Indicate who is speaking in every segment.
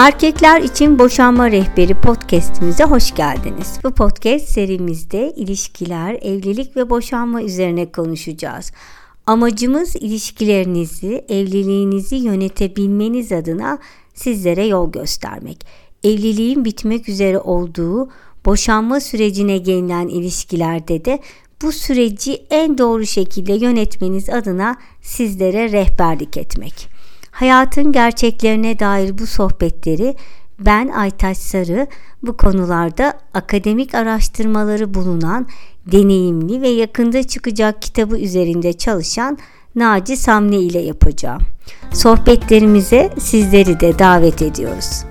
Speaker 1: Erkekler için Boşanma Rehberi podcast'imize hoş geldiniz. Bu podcast serimizde ilişkiler, evlilik ve boşanma üzerine konuşacağız. Amacımız ilişkilerinizi, evliliğinizi yönetebilmeniz adına sizlere yol göstermek. Evliliğin bitmek üzere olduğu boşanma sürecine gelinen ilişkilerde de bu süreci en doğru şekilde yönetmeniz adına sizlere rehberlik etmek. Hayatın gerçeklerine dair bu sohbetleri ben Aytaç Sarı bu konularda akademik araştırmaları bulunan deneyimli ve yakında çıkacak kitabı üzerinde çalışan Naci Samne ile yapacağım. Sohbetlerimize sizleri de davet ediyoruz.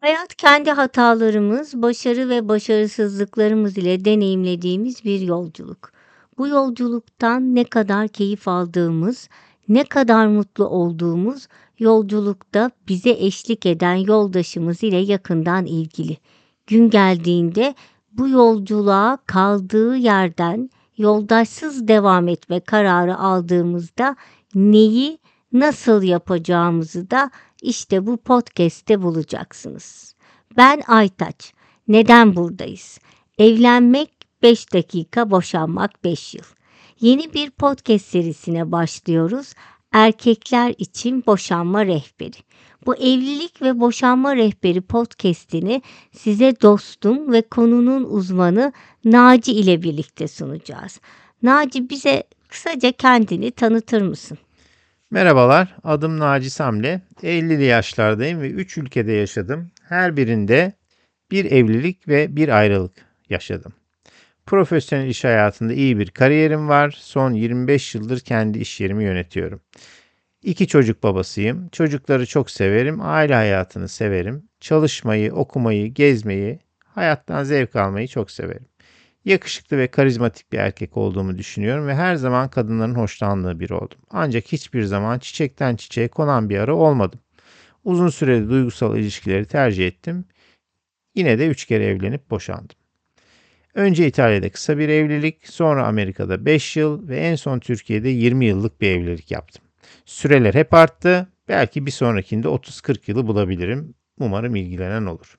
Speaker 1: Hayat kendi hatalarımız, başarı ve başarısızlıklarımız ile deneyimlediğimiz bir yolculuk. Bu yolculuktan ne kadar keyif aldığımız, ne kadar mutlu olduğumuz yolculukta bize eşlik eden yoldaşımız ile yakından ilgili. Gün geldiğinde bu yolculuğa kaldığı yerden yoldaşsız devam etme kararı aldığımızda neyi nasıl yapacağımızı da işte bu podcast'te bulacaksınız. Ben Aytaç. Neden buradayız? Evlenmek 5 dakika, boşanmak 5 yıl. Yeni bir podcast serisine başlıyoruz. Erkekler için boşanma rehberi. Bu evlilik ve boşanma rehberi podcast'ini size dostum ve konunun uzmanı Naci ile birlikte sunacağız. Naci bize kısaca kendini tanıtır mısın?
Speaker 2: Merhabalar, adım Naci Samle. 50'li yaşlardayım ve 3 ülkede yaşadım. Her birinde bir evlilik ve bir ayrılık yaşadım. Profesyonel iş hayatında iyi bir kariyerim var. Son 25 yıldır kendi iş yerimi yönetiyorum. İki çocuk babasıyım. Çocukları çok severim. Aile hayatını severim. Çalışmayı, okumayı, gezmeyi, hayattan zevk almayı çok severim. Yakışıklı ve karizmatik bir erkek olduğumu düşünüyorum ve her zaman kadınların hoşlandığı biri oldum. Ancak hiçbir zaman çiçekten çiçeğe konan bir ara olmadım. Uzun süreli duygusal ilişkileri tercih ettim. Yine de üç kere evlenip boşandım. Önce İtalya'da kısa bir evlilik, sonra Amerika'da 5 yıl ve en son Türkiye'de 20 yıllık bir evlilik yaptım. Süreler hep arttı. Belki bir sonrakinde 30-40 yılı bulabilirim. Umarım ilgilenen olur.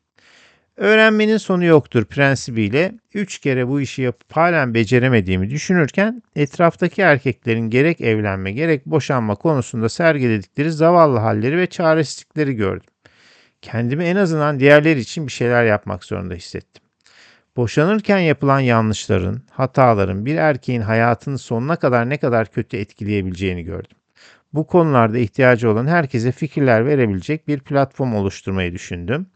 Speaker 2: Öğrenmenin sonu yoktur prensibiyle 3 kere bu işi yapıp halen beceremediğimi düşünürken etraftaki erkeklerin gerek evlenme gerek boşanma konusunda sergiledikleri zavallı halleri ve çaresizlikleri gördüm. Kendimi en azından diğerleri için bir şeyler yapmak zorunda hissettim. Boşanırken yapılan yanlışların, hataların bir erkeğin hayatını sonuna kadar ne kadar kötü etkileyebileceğini gördüm. Bu konularda ihtiyacı olan herkese fikirler verebilecek bir platform oluşturmayı düşündüm.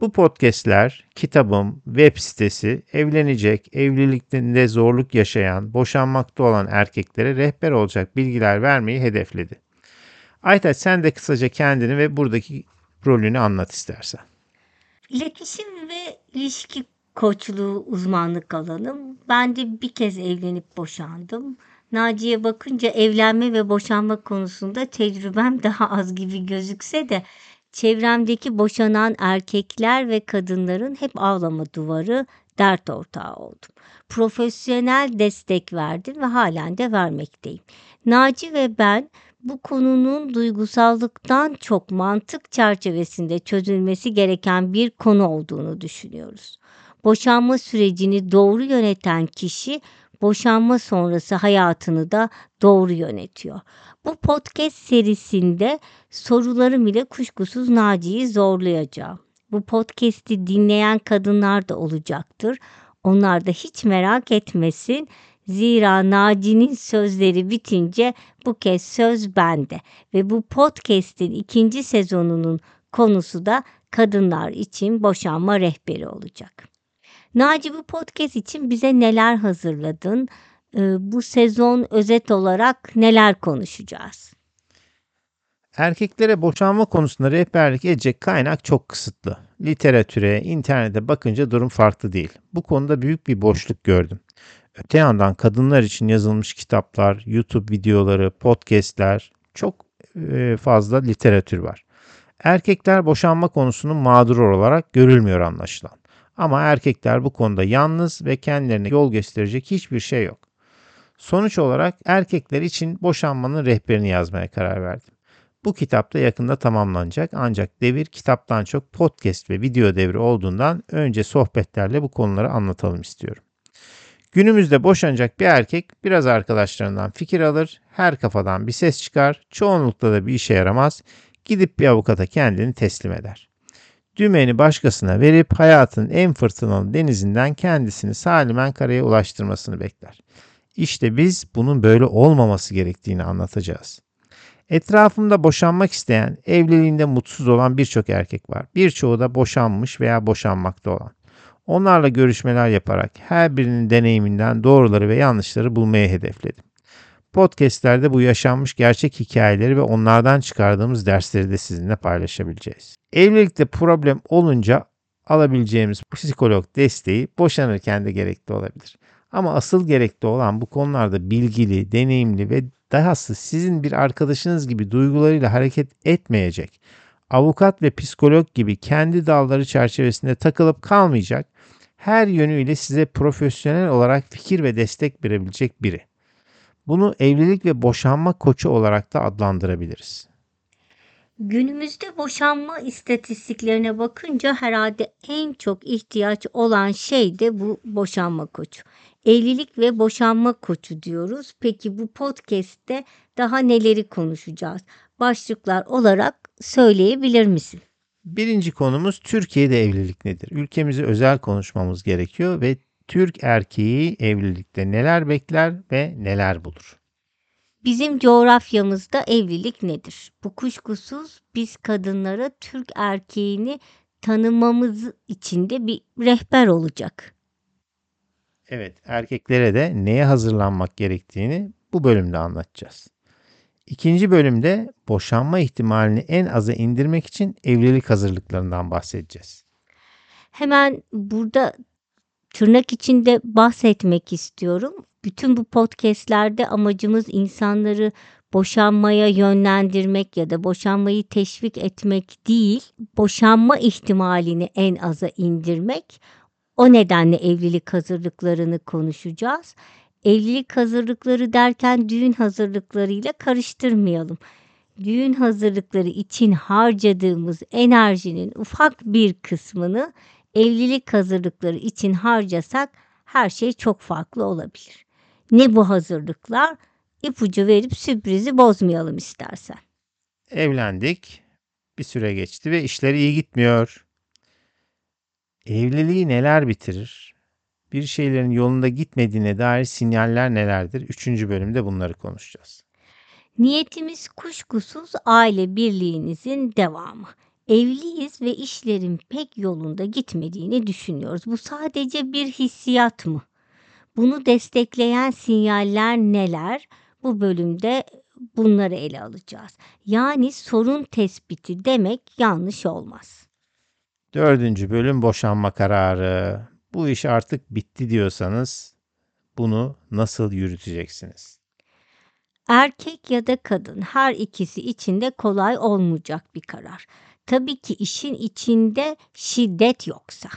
Speaker 2: Bu podcastler, kitabım, web sitesi, evlenecek, evliliklerinde zorluk yaşayan, boşanmakta olan erkeklere rehber olacak bilgiler vermeyi hedefledi. Aytaç sen de kısaca kendini ve buradaki rolünü anlat istersen.
Speaker 1: İletişim ve ilişki koçluğu uzmanlık alanım. Ben de bir kez evlenip boşandım. Naciye bakınca evlenme ve boşanma konusunda tecrübem daha az gibi gözükse de çevremdeki boşanan erkekler ve kadınların hep ağlama duvarı, dert ortağı oldum. Profesyonel destek verdim ve halen de vermekteyim. Naci ve ben bu konunun duygusallıktan çok mantık çerçevesinde çözülmesi gereken bir konu olduğunu düşünüyoruz. Boşanma sürecini doğru yöneten kişi boşanma sonrası hayatını da doğru yönetiyor. Bu podcast serisinde sorularım ile kuşkusuz Naci'yi zorlayacağım. Bu podcast'i dinleyen kadınlar da olacaktır. Onlar da hiç merak etmesin. Zira Naci'nin sözleri bitince bu kez söz bende ve bu podcast'in ikinci sezonunun konusu da kadınlar için boşanma rehberi olacak. Naci bu podcast için bize neler hazırladın? Ee, bu sezon özet olarak neler konuşacağız?
Speaker 2: Erkeklere boşanma konusunda rehberlik edecek kaynak çok kısıtlı. Literatüre, internete bakınca durum farklı değil. Bu konuda büyük bir boşluk gördüm. Öte yandan kadınlar için yazılmış kitaplar, YouTube videoları, podcastler çok e, fazla literatür var. Erkekler boşanma konusunun mağdur olarak görülmüyor anlaşılan. Ama erkekler bu konuda yalnız ve kendilerine yol gösterecek hiçbir şey yok. Sonuç olarak erkekler için boşanmanın rehberini yazmaya karar verdim. Bu kitap da yakında tamamlanacak ancak devir kitaptan çok podcast ve video devri olduğundan önce sohbetlerle bu konuları anlatalım istiyorum. Günümüzde boşanacak bir erkek biraz arkadaşlarından fikir alır, her kafadan bir ses çıkar, çoğunlukla da bir işe yaramaz, gidip bir avukata kendini teslim eder. Dümeni başkasına verip hayatın en fırtınalı denizinden kendisini salimen karaya ulaştırmasını bekler. İşte biz bunun böyle olmaması gerektiğini anlatacağız. Etrafımda boşanmak isteyen, evliliğinde mutsuz olan birçok erkek var. Birçoğu da boşanmış veya boşanmakta olan. Onlarla görüşmeler yaparak her birinin deneyiminden doğruları ve yanlışları bulmayı hedefledim. Podcast'lerde bu yaşanmış gerçek hikayeleri ve onlardan çıkardığımız dersleri de sizinle paylaşabileceğiz. Evlilikte problem olunca alabileceğimiz psikolog desteği boşanırken de gerekli olabilir. Ama asıl gerekli olan bu konularda bilgili, deneyimli ve dahası sizin bir arkadaşınız gibi duygularıyla hareket etmeyecek, avukat ve psikolog gibi kendi dalları çerçevesinde takılıp kalmayacak, her yönüyle size profesyonel olarak fikir ve destek verebilecek biri. Bunu evlilik ve boşanma koçu olarak da adlandırabiliriz.
Speaker 1: Günümüzde boşanma istatistiklerine bakınca herhalde en çok ihtiyaç olan şey de bu boşanma koçu. Evlilik ve boşanma koçu diyoruz. Peki bu podcast'te daha neleri konuşacağız? Başlıklar olarak söyleyebilir misin?
Speaker 2: Birinci konumuz Türkiye'de evlilik nedir? Ülkemizi özel konuşmamız gerekiyor ve Türk erkeği evlilikte neler bekler ve neler bulur?
Speaker 1: Bizim coğrafyamızda evlilik nedir? Bu kuşkusuz biz kadınlara Türk erkeğini tanımamız için de bir rehber olacak.
Speaker 2: Evet, erkeklere de neye hazırlanmak gerektiğini bu bölümde anlatacağız. İkinci bölümde boşanma ihtimalini en aza indirmek için evlilik hazırlıklarından bahsedeceğiz.
Speaker 1: Hemen burada tırnak içinde bahsetmek istiyorum. Bütün bu podcastlerde amacımız insanları boşanmaya yönlendirmek ya da boşanmayı teşvik etmek değil, boşanma ihtimalini en aza indirmek. O nedenle evlilik hazırlıklarını konuşacağız. Evlilik hazırlıkları derken düğün hazırlıklarıyla karıştırmayalım. Düğün hazırlıkları için harcadığımız enerjinin ufak bir kısmını evlilik hazırlıkları için harcasak her şey çok farklı olabilir. Ne bu hazırlıklar? İpucu verip sürprizi bozmayalım istersen.
Speaker 2: Evlendik. Bir süre geçti ve işleri iyi gitmiyor. Evliliği neler bitirir? Bir şeylerin yolunda gitmediğine dair sinyaller nelerdir? Üçüncü bölümde bunları konuşacağız.
Speaker 1: Niyetimiz kuşkusuz aile birliğinizin devamı. Evliyiz ve işlerin pek yolunda gitmediğini düşünüyoruz. Bu sadece bir hissiyat mı? Bunu destekleyen sinyaller neler? Bu bölümde bunları ele alacağız. Yani sorun tespiti demek yanlış olmaz.
Speaker 2: Dördüncü bölüm boşanma kararı. Bu iş artık bitti diyorsanız bunu nasıl yürüteceksiniz?
Speaker 1: Erkek ya da kadın her ikisi için de kolay olmayacak bir karar. Tabii ki işin içinde şiddet yoksa.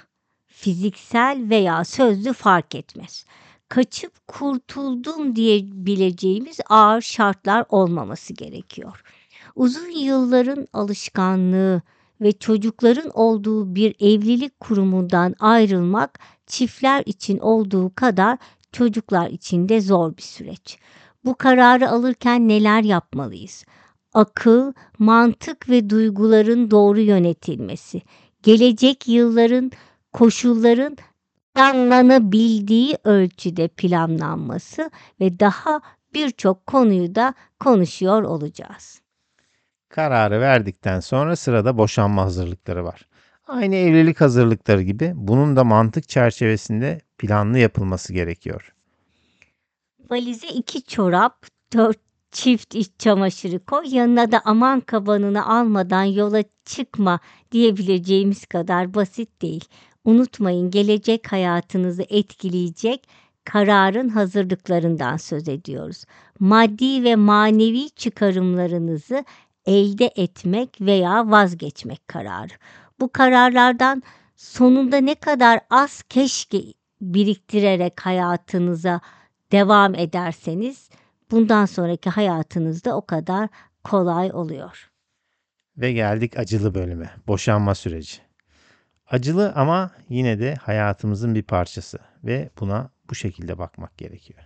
Speaker 1: Fiziksel veya sözlü fark etmez. Kaçıp kurtuldum diyebileceğimiz ağır şartlar olmaması gerekiyor. Uzun yılların alışkanlığı ve çocukların olduğu bir evlilik kurumundan ayrılmak çiftler için olduğu kadar çocuklar için de zor bir süreç. Bu kararı alırken neler yapmalıyız? Akıl, mantık ve duyguların doğru yönetilmesi, gelecek yılların, koşulların planlanabildiği ölçüde planlanması ve daha birçok konuyu da konuşuyor olacağız.
Speaker 2: Kararı verdikten sonra sırada boşanma hazırlıkları var. Aynı evlilik hazırlıkları gibi bunun da mantık çerçevesinde planlı yapılması gerekiyor.
Speaker 1: Valize iki çorap, dört çift iç çamaşırı koy. Yanına da aman kabanını almadan yola çıkma diyebileceğimiz kadar basit değil. Unutmayın gelecek hayatınızı etkileyecek kararın hazırlıklarından söz ediyoruz. Maddi ve manevi çıkarımlarınızı elde etmek veya vazgeçmek kararı. Bu kararlardan sonunda ne kadar az keşke biriktirerek hayatınıza devam ederseniz bundan sonraki hayatınızda o kadar kolay oluyor.
Speaker 2: Ve geldik acılı bölüme. Boşanma süreci. Acılı ama yine de hayatımızın bir parçası ve buna bu şekilde bakmak gerekiyor.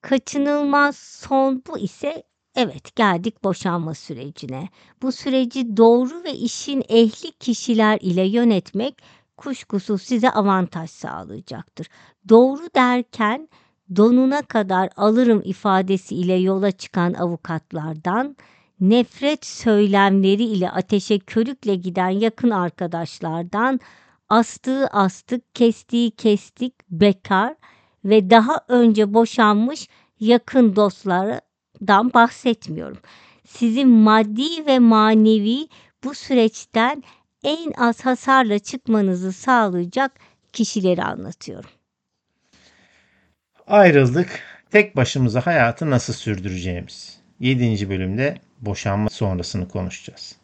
Speaker 1: Kaçınılmaz son bu ise evet geldik boşanma sürecine. Bu süreci doğru ve işin ehli kişiler ile yönetmek kuşkusuz size avantaj sağlayacaktır. Doğru derken donuna kadar alırım ifadesi ile yola çıkan avukatlardan, nefret söylemleri ile ateşe körükle giden yakın arkadaşlardan, astığı astık, kestiği kestik, bekar ve daha önce boşanmış yakın dostlardan bahsetmiyorum. Sizin maddi ve manevi bu süreçten en az hasarla çıkmanızı sağlayacak kişileri anlatıyorum.
Speaker 2: Ayrıldık. Tek başımıza hayatı nasıl sürdüreceğimiz. 7. bölümde boşanma sonrasını konuşacağız.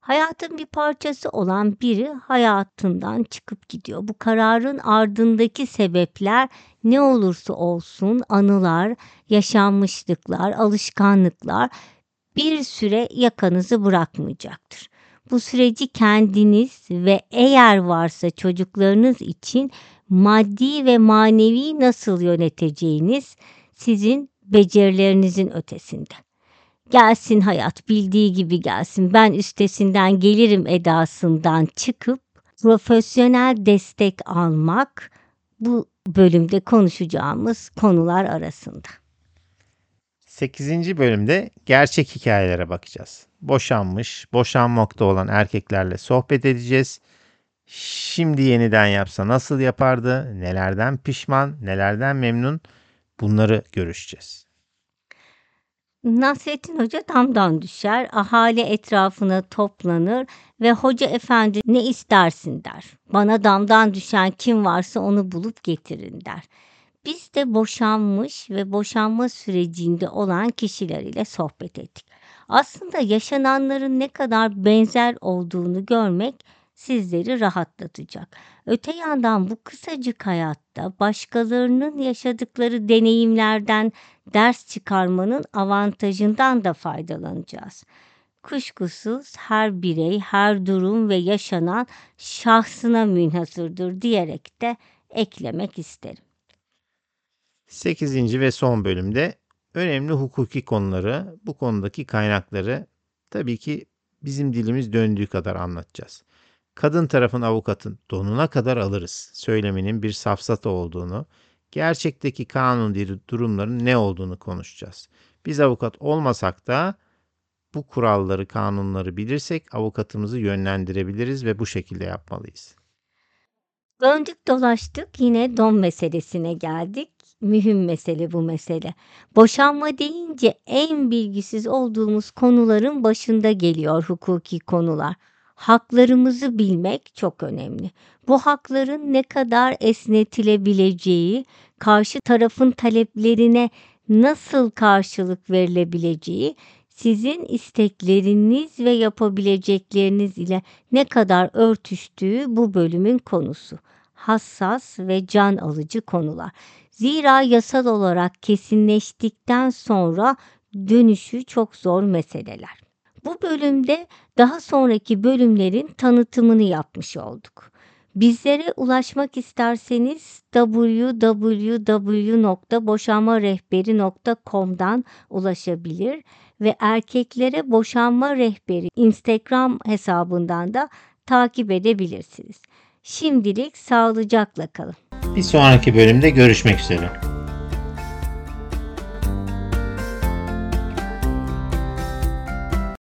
Speaker 1: Hayatın bir parçası olan biri hayatından çıkıp gidiyor. Bu kararın ardındaki sebepler ne olursa olsun anılar, yaşanmışlıklar, alışkanlıklar bir süre yakanızı bırakmayacaktır. Bu süreci kendiniz ve eğer varsa çocuklarınız için maddi ve manevi nasıl yöneteceğiniz sizin becerilerinizin ötesinde. Gelsin hayat bildiği gibi gelsin ben üstesinden gelirim edasından çıkıp profesyonel destek almak bu bölümde konuşacağımız konular arasında.
Speaker 2: 8. bölümde gerçek hikayelere bakacağız. Boşanmış, boşanmakta olan erkeklerle sohbet edeceğiz. Şimdi yeniden yapsa nasıl yapardı? Nelerden pişman, nelerden memnun? Bunları görüşeceğiz.
Speaker 1: Nasrettin Hoca damdan düşer, ahali etrafına toplanır ve hoca efendi ne istersin der. Bana damdan düşen kim varsa onu bulup getirin der. Biz de boşanmış ve boşanma sürecinde olan kişiler ile sohbet ettik. Aslında yaşananların ne kadar benzer olduğunu görmek sizleri rahatlatacak. Öte yandan bu kısacık hayatta başkalarının yaşadıkları deneyimlerden ders çıkarmanın avantajından da faydalanacağız. Kuşkusuz her birey, her durum ve yaşanan şahsına münhasırdır diyerek de eklemek isterim.
Speaker 2: 8. ve son bölümde önemli hukuki konuları, bu konudaki kaynakları tabii ki bizim dilimiz döndüğü kadar anlatacağız. Kadın tarafın avukatın donuna kadar alırız söyleminin bir safsata olduğunu, gerçekteki kanun durumların ne olduğunu konuşacağız. Biz avukat olmasak da bu kuralları, kanunları bilirsek avukatımızı yönlendirebiliriz ve bu şekilde yapmalıyız.
Speaker 1: Döndük dolaştık yine don meselesine geldik. Mühim mesele bu mesele. Boşanma deyince en bilgisiz olduğumuz konuların başında geliyor hukuki konular. Haklarımızı bilmek çok önemli. Bu hakların ne kadar esnetilebileceği, karşı tarafın taleplerine nasıl karşılık verilebileceği, sizin istekleriniz ve yapabilecekleriniz ile ne kadar örtüştüğü bu bölümün konusu. Hassas ve can alıcı konular. Zira yasal olarak kesinleştikten sonra dönüşü çok zor meseleler. Bu bölümde daha sonraki bölümlerin tanıtımını yapmış olduk. Bizlere ulaşmak isterseniz www.boşanmarehberi.com'dan ulaşabilir ve erkeklere boşanma rehberi Instagram hesabından da takip edebilirsiniz. Şimdilik sağlıcakla kalın.
Speaker 2: Bir sonraki bölümde görüşmek üzere.